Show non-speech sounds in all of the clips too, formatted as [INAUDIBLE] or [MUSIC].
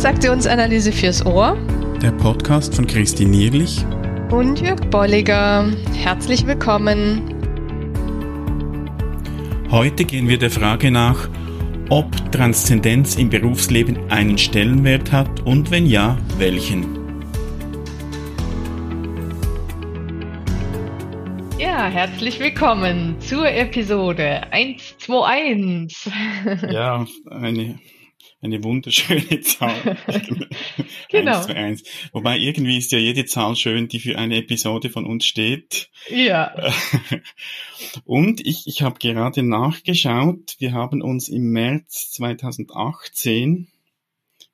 Transaktionsanalyse fürs Ohr. Der Podcast von Christine Nierlich und Jörg Bolliger. Herzlich willkommen. Heute gehen wir der Frage nach, ob Transzendenz im Berufsleben einen Stellenwert hat und wenn ja, welchen. Ja, herzlich willkommen zur Episode 121. Ja, [LAUGHS] eine eine wunderschöne [LAUGHS] Zahl. genau. 1 zu 1. Wobei irgendwie ist ja jede Zahl schön, die für eine Episode von uns steht. Ja. [LAUGHS] Und ich, ich habe gerade nachgeschaut, wir haben uns im März 2018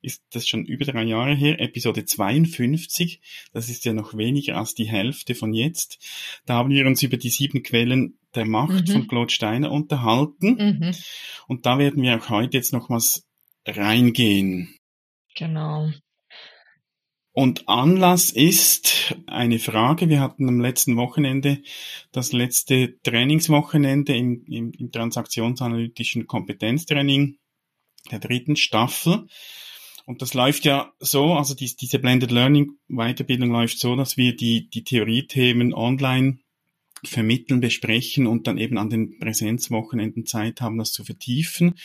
ist das schon über drei Jahre her, Episode 52, das ist ja noch weniger als die Hälfte von jetzt. Da haben wir uns über die sieben Quellen der Macht mhm. von Claude Steiner unterhalten. Mhm. Und da werden wir auch heute jetzt nochmals reingehen. Genau. Und Anlass ist eine Frage. Wir hatten am letzten Wochenende das letzte Trainingswochenende im, im, im transaktionsanalytischen Kompetenztraining der dritten Staffel. Und das läuft ja so, also die, diese Blended Learning Weiterbildung läuft so, dass wir die, die Theoriethemen online vermitteln, besprechen und dann eben an den Präsenzwochenenden Zeit haben, das zu vertiefen.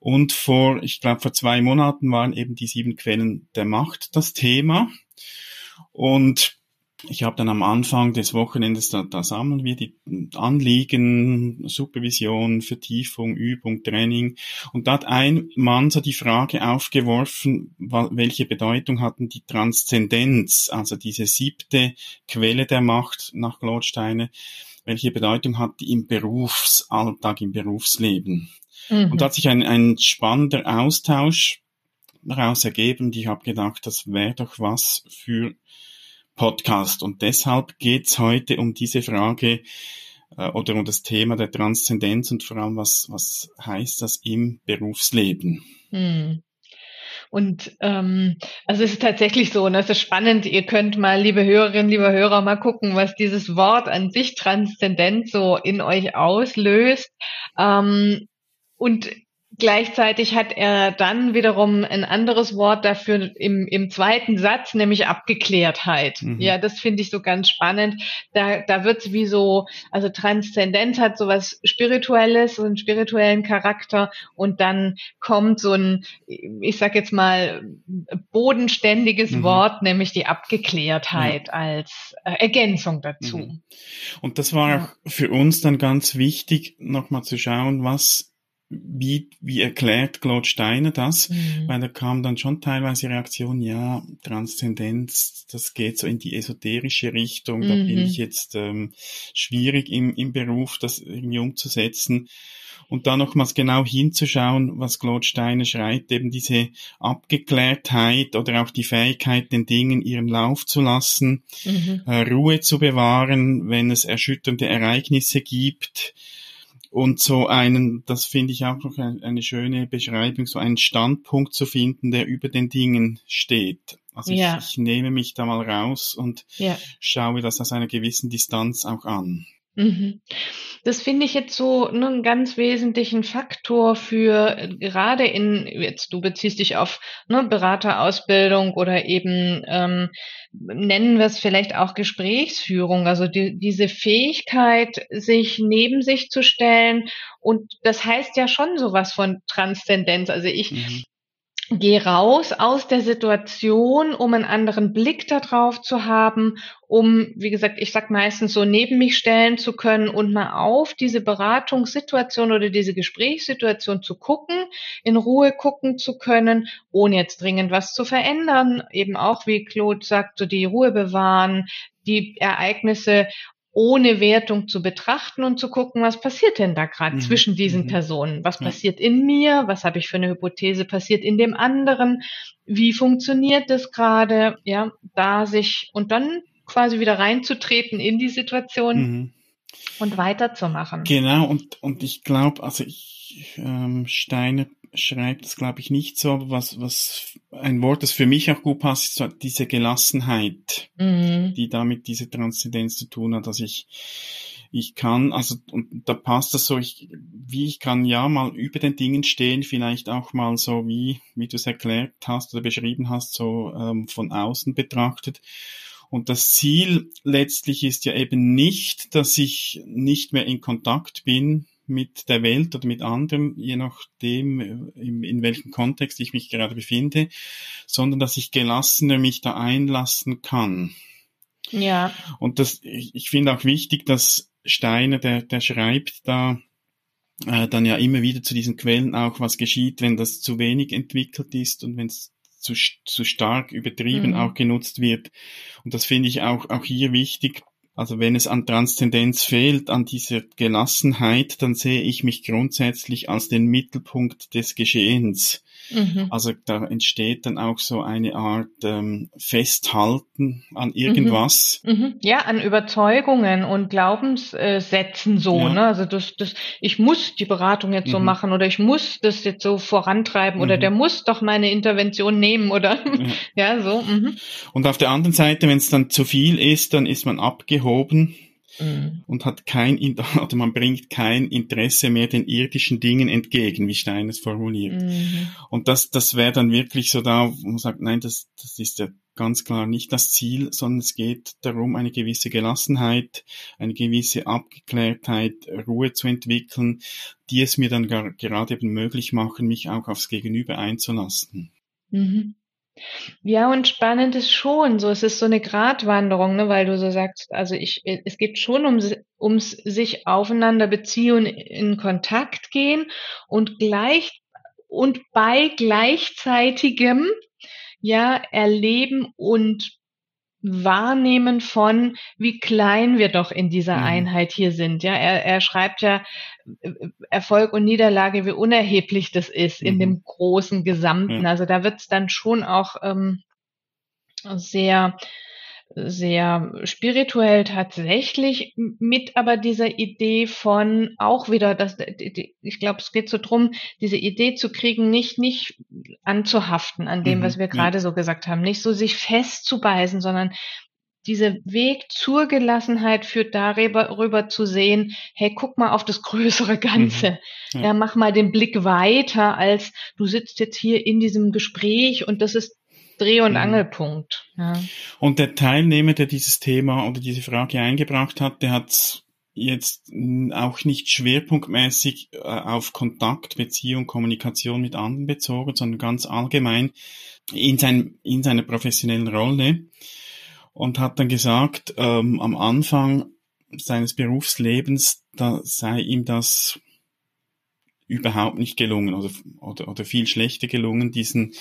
Und vor, ich glaube, vor zwei Monaten waren eben die sieben Quellen der Macht das Thema. Und ich habe dann am Anfang des Wochenendes, da, da sammeln wir die Anliegen, Supervision, Vertiefung, Übung, Training. Und da hat ein Mann so die Frage aufgeworfen, welche Bedeutung hatten die Transzendenz, also diese siebte Quelle der Macht nach Glotsteine, welche Bedeutung hat die im Berufsalltag, im Berufsleben? Mhm. Und da hat sich ein, ein spannender Austausch daraus ergeben. Ich habe gedacht, das wäre doch was für Podcast. Und deshalb geht's heute um diese Frage äh, oder um das Thema der Transzendenz und vor allem, was, was heißt das im Berufsleben? Mhm. Und ähm, also es ist tatsächlich so, und das ist spannend, ihr könnt mal, liebe Hörerinnen, liebe Hörer, mal gucken, was dieses Wort an sich Transzendenz so in euch auslöst. Ähm, und Gleichzeitig hat er dann wiederum ein anderes Wort dafür im, im zweiten Satz, nämlich Abgeklärtheit. Mhm. Ja, das finde ich so ganz spannend. Da, da wird es wie so, also Transzendenz hat so was Spirituelles, so einen spirituellen Charakter und dann kommt so ein, ich sag jetzt mal, bodenständiges mhm. Wort, nämlich die Abgeklärtheit ja. als äh, Ergänzung dazu. Mhm. Und das war auch für uns dann ganz wichtig, nochmal zu schauen, was wie, wie erklärt Claude Steiner das? Mhm. Weil da kam dann schon teilweise Reaktion, ja, Transzendenz, das geht so in die esoterische Richtung, da bin ich mhm. jetzt ähm, schwierig im, im Beruf, das irgendwie umzusetzen. Und da nochmals genau hinzuschauen, was Claude Steiner schreibt, eben diese Abgeklärtheit oder auch die Fähigkeit, den Dingen ihren Lauf zu lassen, mhm. äh, Ruhe zu bewahren, wenn es erschütternde Ereignisse gibt, und so einen, das finde ich auch noch eine schöne Beschreibung, so einen Standpunkt zu finden, der über den Dingen steht. Also ja. ich, ich, nehme mich da mal raus und ja. schaue das aus einer gewissen Distanz auch an. Mhm. Das finde ich jetzt so ne, einen ganz wesentlichen Faktor für äh, gerade in, jetzt du beziehst dich auf ne, Beraterausbildung oder eben ähm, nennen wir es vielleicht auch Gesprächsführung, also die, diese Fähigkeit, sich neben sich zu stellen und das heißt ja schon sowas von Transzendenz. Also ich mhm geh raus aus der Situation, um einen anderen Blick darauf zu haben, um, wie gesagt, ich sag meistens so neben mich stellen zu können und mal auf diese Beratungssituation oder diese Gesprächssituation zu gucken, in Ruhe gucken zu können, ohne jetzt dringend was zu verändern. Eben auch, wie Claude sagt, so die Ruhe bewahren, die Ereignisse ohne Wertung zu betrachten und zu gucken, was passiert denn da gerade mhm. zwischen diesen mhm. Personen? Was ja. passiert in mir? Was habe ich für eine Hypothese passiert in dem anderen? Wie funktioniert das gerade? Ja, da sich und dann quasi wieder reinzutreten in die Situation mhm. und weiterzumachen. Genau, und, und ich glaube, also ich, ähm, Steiner schreibt es, glaube ich, nicht so, aber was, was ein Wort, das für mich auch gut passt, ist so diese Gelassenheit, mhm. die damit diese Transzendenz zu tun hat, dass ich ich kann, also und da passt das so, ich, wie ich kann ja mal über den Dingen stehen, vielleicht auch mal so wie, wie du es erklärt hast oder beschrieben hast, so ähm, von außen betrachtet. Und das Ziel letztlich ist ja eben nicht, dass ich nicht mehr in Kontakt bin mit der Welt oder mit anderen, je nachdem, in, in welchem Kontext ich mich gerade befinde, sondern dass ich gelassener mich da einlassen kann. Ja. Und das, ich, ich finde auch wichtig, dass Steiner, der, der schreibt da äh, dann ja immer wieder zu diesen Quellen auch, was geschieht, wenn das zu wenig entwickelt ist und wenn es zu, zu stark übertrieben mhm. auch genutzt wird. Und das finde ich auch, auch hier wichtig. Also wenn es an Transzendenz fehlt, an dieser Gelassenheit, dann sehe ich mich grundsätzlich als den Mittelpunkt des Geschehens. Mhm. Also da entsteht dann auch so eine Art ähm, Festhalten an irgendwas. Mhm. Mhm. Ja, an Überzeugungen und Glaubenssätzen so. Ja. Ne? Also das, das, ich muss die Beratung jetzt so mhm. machen oder ich muss das jetzt so vorantreiben oder mhm. der muss doch meine Intervention nehmen oder [LAUGHS] ja, ja so. Mhm. Und auf der anderen Seite, wenn es dann zu viel ist, dann ist man abgehoben mhm. und hat kein, [LAUGHS] oder man bringt kein Interesse mehr den irdischen Dingen entgegen, wie Stein es formuliert. Mhm. Und das, das wäre dann wirklich so da, wo man sagt, nein, das, das ist ja ganz klar nicht das Ziel, sondern es geht darum, eine gewisse Gelassenheit, eine gewisse Abgeklärtheit, Ruhe zu entwickeln, die es mir dann gar, gerade eben möglich machen, mich auch aufs Gegenüber einzulassen. Mhm. Ja, und spannend ist schon, so es ist so eine Gratwanderung, ne, weil du so sagst, also ich, es geht schon um, ums sich aufeinander beziehen, in Kontakt gehen und gleich und bei gleichzeitigem ja erleben und Wahrnehmen von, wie klein wir doch in dieser mhm. Einheit hier sind. Ja, er, er schreibt ja Erfolg und Niederlage, wie unerheblich das ist mhm. in dem großen Gesamten. Ja. Also da wird es dann schon auch ähm, sehr sehr spirituell tatsächlich mit aber dieser Idee von auch wieder, dass ich glaube, es geht so drum, diese Idee zu kriegen, nicht nicht anzuhaften an dem, mhm, was wir gerade ja. so gesagt haben, nicht so sich festzubeißen, sondern dieser Weg zur Gelassenheit führt darüber zu sehen, hey, guck mal auf das [LAUGHS] größere Ganze. Mhm. Ja. ja. mach mal den Blick weiter, als du sitzt jetzt hier in diesem Gespräch und das ist Dreh- und mhm. Angelpunkt. Ja. Und der Teilnehmer, der dieses Thema oder diese Frage eingebracht hat, der hat jetzt auch nicht schwerpunktmäßig äh, auf Kontakt, Beziehung, Kommunikation mit anderen bezogen, sondern ganz allgemein in, sein, in seiner professionellen Rolle und hat dann gesagt, ähm, am Anfang seines Berufslebens, da sei ihm das überhaupt nicht gelungen oder, oder, oder viel schlechter gelungen, diesen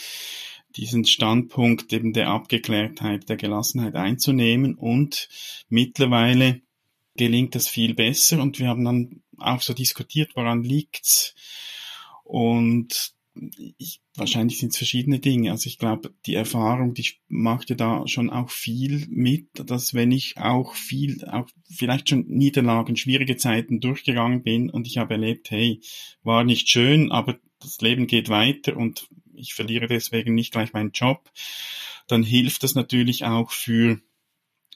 diesen Standpunkt eben der Abgeklärtheit, der Gelassenheit einzunehmen. Und mittlerweile gelingt das viel besser. Und wir haben dann auch so diskutiert, woran liegt's? Und ich, wahrscheinlich sind es verschiedene Dinge. Also ich glaube, die Erfahrung, die machte da schon auch viel mit, dass wenn ich auch viel, auch vielleicht schon Niederlagen, schwierige Zeiten durchgegangen bin und ich habe erlebt, hey, war nicht schön, aber das Leben geht weiter und ich verliere deswegen nicht gleich meinen Job, dann hilft das natürlich auch für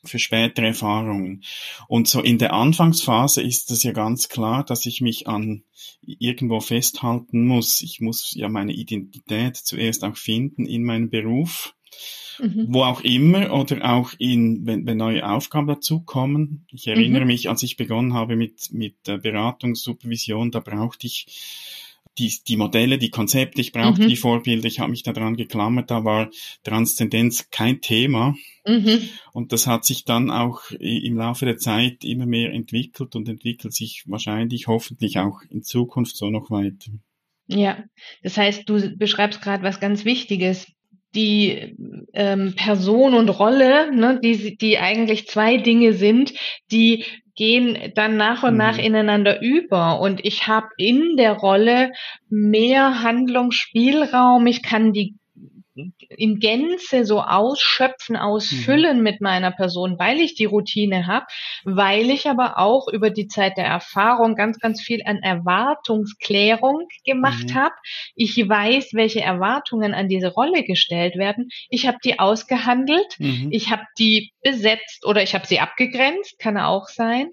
für spätere Erfahrungen. Und so in der Anfangsphase ist es ja ganz klar, dass ich mich an irgendwo festhalten muss. Ich muss ja meine Identität zuerst auch finden in meinem Beruf, mhm. wo auch immer oder auch in, wenn, wenn neue Aufgaben dazukommen. Ich erinnere mhm. mich, als ich begonnen habe mit, mit Beratungssupervision, da brauchte ich die, die Modelle, die Konzepte, ich brauchte mhm. die Vorbilder, ich habe mich daran geklammert, da war Transzendenz kein Thema. Mhm. Und das hat sich dann auch im Laufe der Zeit immer mehr entwickelt und entwickelt sich wahrscheinlich, hoffentlich auch in Zukunft so noch weiter. Ja, das heißt, du beschreibst gerade was ganz Wichtiges. Die ähm, Person und Rolle, ne, die, die eigentlich zwei Dinge sind, die gehen dann nach und nach mhm. ineinander über und ich habe in der Rolle mehr Handlungsspielraum, ich kann die in Gänze so ausschöpfen, ausfüllen mhm. mit meiner Person, weil ich die Routine habe, weil ich aber auch über die Zeit der Erfahrung ganz, ganz viel an Erwartungsklärung gemacht mhm. habe. Ich weiß, welche Erwartungen an diese Rolle gestellt werden. Ich habe die ausgehandelt, mhm. ich habe die besetzt oder ich habe sie abgegrenzt, kann auch sein.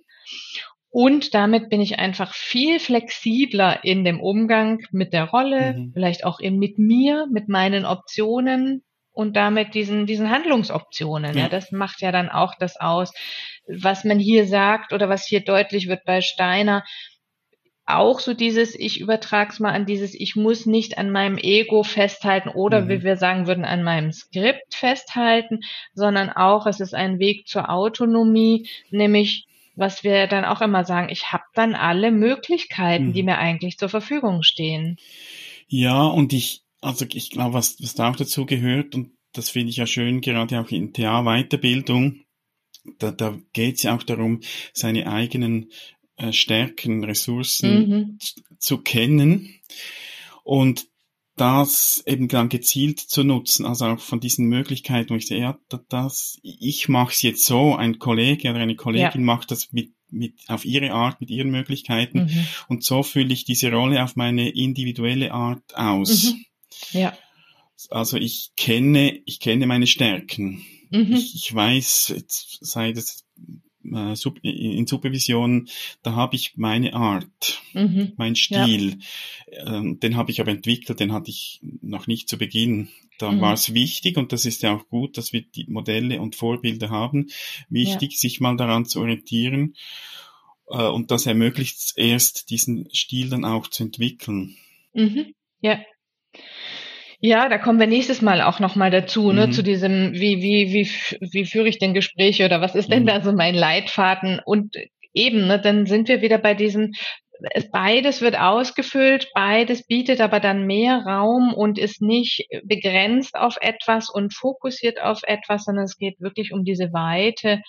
Und damit bin ich einfach viel flexibler in dem Umgang mit der Rolle, mhm. vielleicht auch in, mit mir, mit meinen Optionen und damit diesen, diesen Handlungsoptionen. Ja. ja, das macht ja dann auch das aus, was man hier sagt oder was hier deutlich wird bei Steiner auch so dieses, ich übertrag's mal an dieses, ich muss nicht an meinem Ego festhalten oder mhm. wie wir sagen würden, an meinem Skript festhalten, sondern auch, es ist ein Weg zur Autonomie, nämlich was wir dann auch immer sagen, ich habe dann alle Möglichkeiten, mhm. die mir eigentlich zur Verfügung stehen. Ja, und ich, also ich glaube, was, was da auch dazu gehört, und das finde ich ja schön, gerade auch in TA-Weiterbildung, da, da geht es ja auch darum, seine eigenen äh, Stärken, Ressourcen mhm. zu kennen und das eben dann gezielt zu nutzen, also auch von diesen Möglichkeiten, wo ich sehe, ja, das, ich mache es jetzt so, ein Kollege oder eine Kollegin ja. macht das mit, mit auf ihre Art, mit ihren Möglichkeiten mhm. und so fülle ich diese Rolle auf meine individuelle Art aus. Mhm. Ja. Also ich kenne, ich kenne meine Stärken. Mhm. Ich, ich weiß, jetzt sei das äh, in Supervision, da habe ich meine Art, mhm. mein Stil. Ja. Ähm, den habe ich aber entwickelt, den hatte ich noch nicht zu Beginn. Da mhm. war es wichtig, und das ist ja auch gut, dass wir die Modelle und Vorbilder haben, wichtig, ja. sich mal daran zu orientieren. Äh, und das ermöglicht erst, diesen Stil dann auch zu entwickeln. Mhm. Ja, ja, da kommen wir nächstes Mal auch nochmal dazu, ne, mhm. zu diesem, wie, wie, wie, wie führe ich denn Gespräche oder was ist denn mhm. da so mein Leitfaden? Und eben, ne, dann sind wir wieder bei diesem, beides wird ausgefüllt, beides bietet aber dann mehr Raum und ist nicht begrenzt auf etwas und fokussiert auf etwas, sondern es geht wirklich um diese Weite,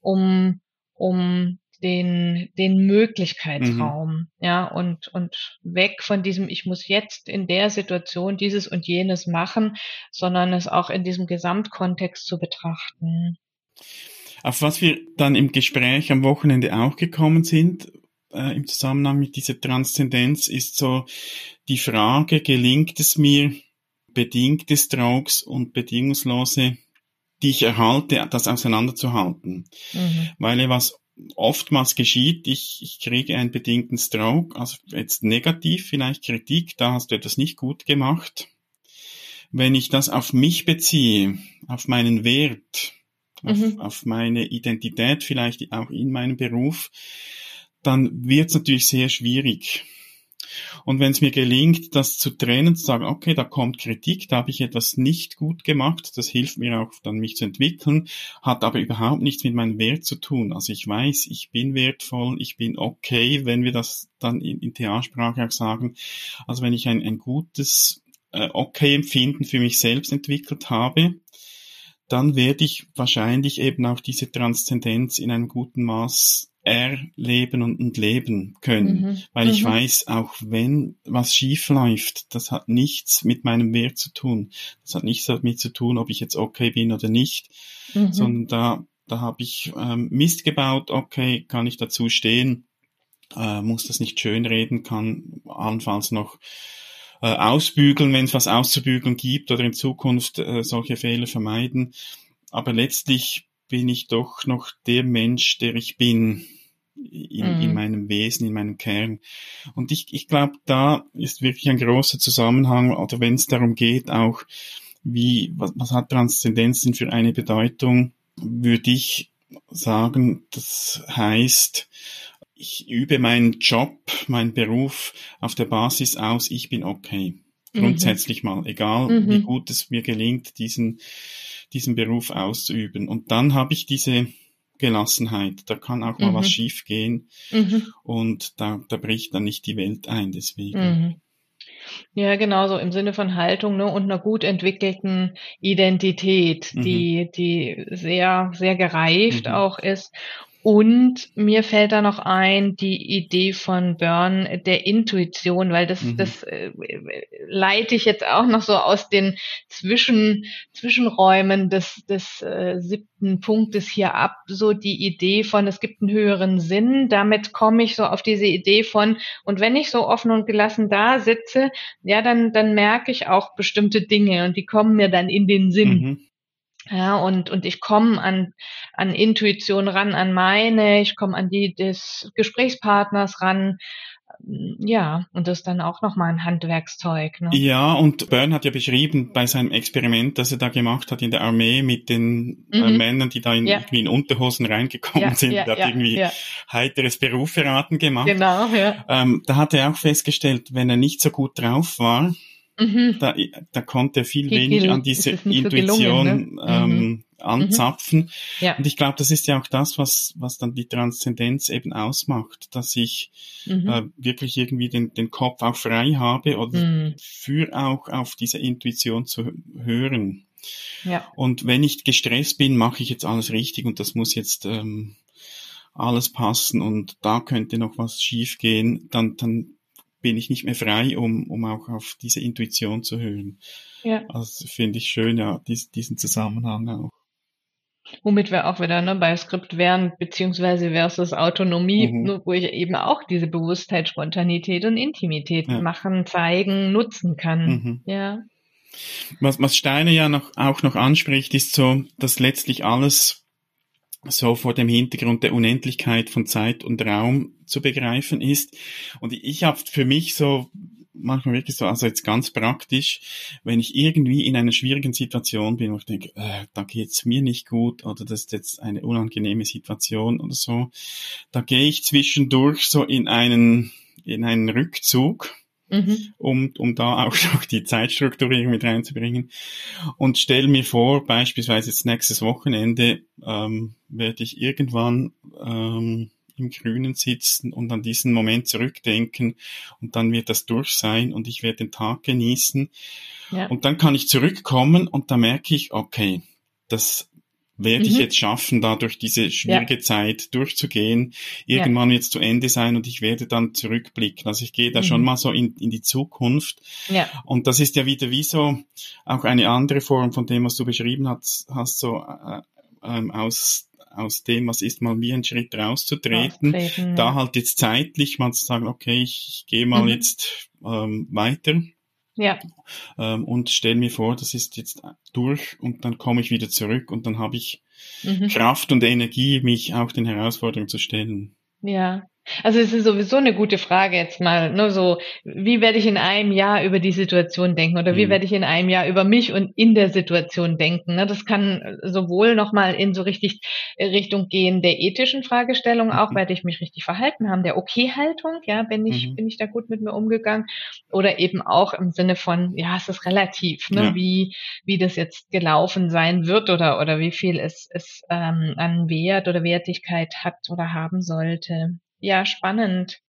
um, um den, den Möglichkeitsraum, mhm. ja, und, und weg von diesem, ich muss jetzt in der Situation dieses und jenes machen, sondern es auch in diesem Gesamtkontext zu betrachten. Auf was wir dann im Gespräch am Wochenende auch gekommen sind, äh, im Zusammenhang mit dieser Transzendenz, ist so die Frage, gelingt es mir, bedingte Strokes und bedingungslose die ich erhalte, das auseinanderzuhalten. Mhm. Weil was oftmals geschieht, ich, ich kriege einen bedingten Stroke, also jetzt negativ, vielleicht Kritik, da hast du etwas nicht gut gemacht. Wenn ich das auf mich beziehe, auf meinen Wert, auf, mhm. auf meine Identität, vielleicht auch in meinem Beruf, dann wird es natürlich sehr schwierig. Und wenn es mir gelingt, das zu trennen, zu sagen, okay, da kommt Kritik, da habe ich etwas nicht gut gemacht, das hilft mir auch dann, mich zu entwickeln, hat aber überhaupt nichts mit meinem Wert zu tun. Also ich weiß, ich bin wertvoll, ich bin okay, wenn wir das dann in, in TA-Sprache auch sagen. Also wenn ich ein, ein gutes äh, Okay-Empfinden für mich selbst entwickelt habe, dann werde ich wahrscheinlich eben auch diese Transzendenz in einem guten Maß erleben und, und leben können. Mhm. Weil ich mhm. weiß, auch wenn was schief läuft, das hat nichts mit meinem Wert zu tun. Das hat nichts damit zu tun, ob ich jetzt okay bin oder nicht, mhm. sondern da, da habe ich ähm, Mist gebaut, okay, kann ich dazu stehen, äh, muss das nicht schönreden, kann allenfalls noch äh, ausbügeln, wenn es was auszubügeln gibt oder in Zukunft äh, solche Fehler vermeiden. Aber letztlich bin ich doch noch der Mensch, der ich bin in, mhm. in meinem Wesen, in meinem Kern. Und ich, ich glaube, da ist wirklich ein großer Zusammenhang, oder wenn es darum geht, auch wie, was, was hat Transzendenz denn für eine Bedeutung, würde ich sagen, das heißt, ich übe meinen Job, meinen Beruf auf der Basis aus, ich bin okay. Mhm. Grundsätzlich mhm. mal, egal mhm. wie gut es mir gelingt, diesen, diesen Beruf auszuüben. Und dann habe ich diese Gelassenheit. Da kann auch mal mhm. was schief gehen mhm. und da, da bricht dann nicht die Welt ein, deswegen. Mhm. Ja, genau so im Sinne von Haltung ne, und einer gut entwickelten Identität, die, mhm. die sehr, sehr gereift mhm. auch ist und mir fällt da noch ein die Idee von Burn der Intuition, weil das, mhm. das äh, leite ich jetzt auch noch so aus den Zwischen, Zwischenräumen des, des äh, siebten Punktes hier ab, so die Idee von, es gibt einen höheren Sinn. Damit komme ich so auf diese Idee von, und wenn ich so offen und gelassen da sitze, ja, dann, dann merke ich auch bestimmte Dinge und die kommen mir dann in den Sinn. Mhm Ja, und, und ich komme an, an Intuition ran, an meine, ich komme an die des Gesprächspartners ran. Ja, und das ist dann auch nochmal ein Handwerkszeug. Ne? Ja, und Byrne hat ja beschrieben bei seinem Experiment, das er da gemacht hat in der Armee mit den äh, mhm. äh, Männern, die da in, ja. irgendwie in Unterhosen reingekommen ja, sind, ja, der hat irgendwie heiteres Berufverraten gemacht. Genau, ja. Ähm, da hat er auch festgestellt, wenn er nicht so gut drauf war, Mhm. Da, da konnte er viel weniger an diese Intuition so gelungen, ne? ähm, mhm. anzapfen. Mhm. Ja. Und ich glaube, das ist ja auch das, was, was dann die Transzendenz eben ausmacht, dass ich mhm. äh, wirklich irgendwie den, den Kopf auch frei habe oder mhm. für auch auf diese Intuition zu hören. Ja. Und wenn ich gestresst bin, mache ich jetzt alles richtig und das muss jetzt ähm, alles passen und da könnte noch was schiefgehen, dann, dann bin ich nicht mehr frei, um, um auch auf diese Intuition zu hören. Ja. Also finde ich schön, ja, dies, diesen Zusammenhang auch. Womit wir auch wieder ne, bei Skript wären, beziehungsweise versus Autonomie, mhm. ne, wo ich eben auch diese Bewusstheit, Spontanität und Intimität ja. machen, zeigen, nutzen kann. Mhm. Ja. Was, was Steiner ja noch, auch noch anspricht, ist so, dass letztlich alles so vor dem Hintergrund der Unendlichkeit von Zeit und Raum zu begreifen ist. Und ich habe für mich so manchmal wirklich so, also jetzt ganz praktisch, wenn ich irgendwie in einer schwierigen Situation bin, wo ich denke, äh, da geht's mir nicht gut oder das ist jetzt eine unangenehme Situation oder so, da gehe ich zwischendurch so in einen in einen Rückzug mhm. um, um da [LAUGHS] auch noch die Zeitstrukturierung mit reinzubringen. Und stell mir vor, beispielsweise jetzt nächstes Wochenende ähm, werde ich irgendwann ähm, im Grünen sitzen und an diesen Moment zurückdenken und dann wird das durch sein und ich werde den Tag genießen. Ja. Und dann kann ich zurückkommen und da merke ich, okay, das werde mhm. ich jetzt schaffen, da durch diese schwierige ja. Zeit durchzugehen. Irgendwann ja. wird es zu Ende sein und ich werde dann zurückblicken. Also ich gehe da mhm. schon mal so in, in die Zukunft. Ja. Und das ist ja wieder wie so auch eine andere Form von dem, was du beschrieben hast, hast so äh, ähm, aus aus dem, was ist, mal wie einen Schritt rauszutreten, Austreten, da halt jetzt zeitlich mal zu sagen, okay, ich, ich gehe mal mhm. jetzt ähm, weiter ja. Ähm, und stell mir vor, das ist jetzt durch und dann komme ich wieder zurück und dann habe ich mhm. Kraft und Energie, mich auch den Herausforderungen zu stellen. Ja, also es ist sowieso eine gute Frage jetzt mal, nur so, wie werde ich in einem Jahr über die Situation denken oder wie mhm. werde ich in einem Jahr über mich und in der Situation denken? Ne? Das kann sowohl nochmal in so richtig äh, Richtung gehen der ethischen Fragestellung, auch mhm. werde ich mich richtig verhalten haben, der Okay-Haltung, ja, bin ich, mhm. bin ich da gut mit mir umgegangen oder eben auch im Sinne von, ja, es ist relativ, ne? Ja. wie, wie das jetzt gelaufen sein wird oder, oder wie viel es, es ähm, an Wert oder Wertigkeit hat oder haben sollte. Ja, spannend.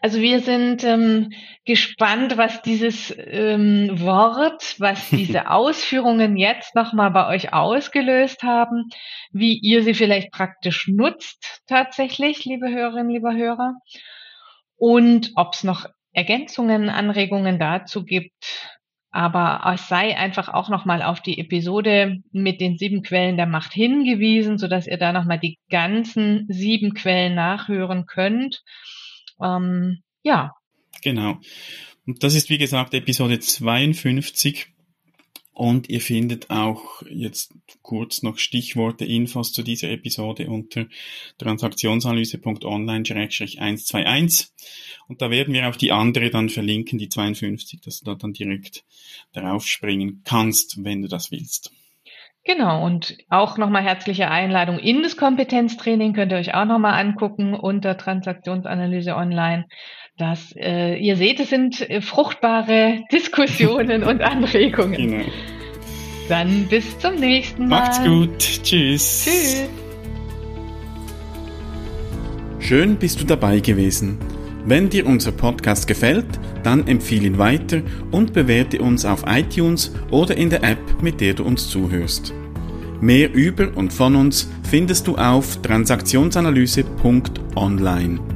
Also wir sind ähm, gespannt, was dieses ähm, Wort, was [LAUGHS] diese Ausführungen jetzt nochmal bei euch ausgelöst haben, wie ihr sie vielleicht praktisch nutzt tatsächlich, liebe Hörerinnen, lieber Hörer, und ob es noch Ergänzungen, Anregungen dazu gibt, aber es sei einfach auch nochmal auf die Episode mit den sieben Quellen der Macht hingewiesen, sodass ihr da nochmal die ganzen sieben Quellen nachhören könnt. Ähm, ja. Genau. Und das ist, wie gesagt, Episode 52. Und ihr findet auch jetzt kurz noch Stichworte, Infos zu dieser Episode unter transaktionsanalyse.online-121. Und da werden wir auch die andere dann verlinken, die 52, dass du da dann direkt darauf springen kannst, wenn du das willst. Genau, und auch nochmal herzliche Einladung in das Kompetenztraining könnt ihr euch auch nochmal angucken unter Transaktionsanalyse online. Das, äh, ihr seht, es sind äh, fruchtbare [LAUGHS] Diskussionen und [LAUGHS] Anregungen. Genau. Dann bis zum nächsten Mal. Macht's gut. Tschüss. Tschüss. Schön bist du dabei gewesen. Wenn dir unser Podcast gefällt, dann empfehle ihn weiter und bewerte uns auf iTunes oder in der App, mit der du uns zuhörst. Mehr über und von uns findest du auf transaktionsanalyse.online.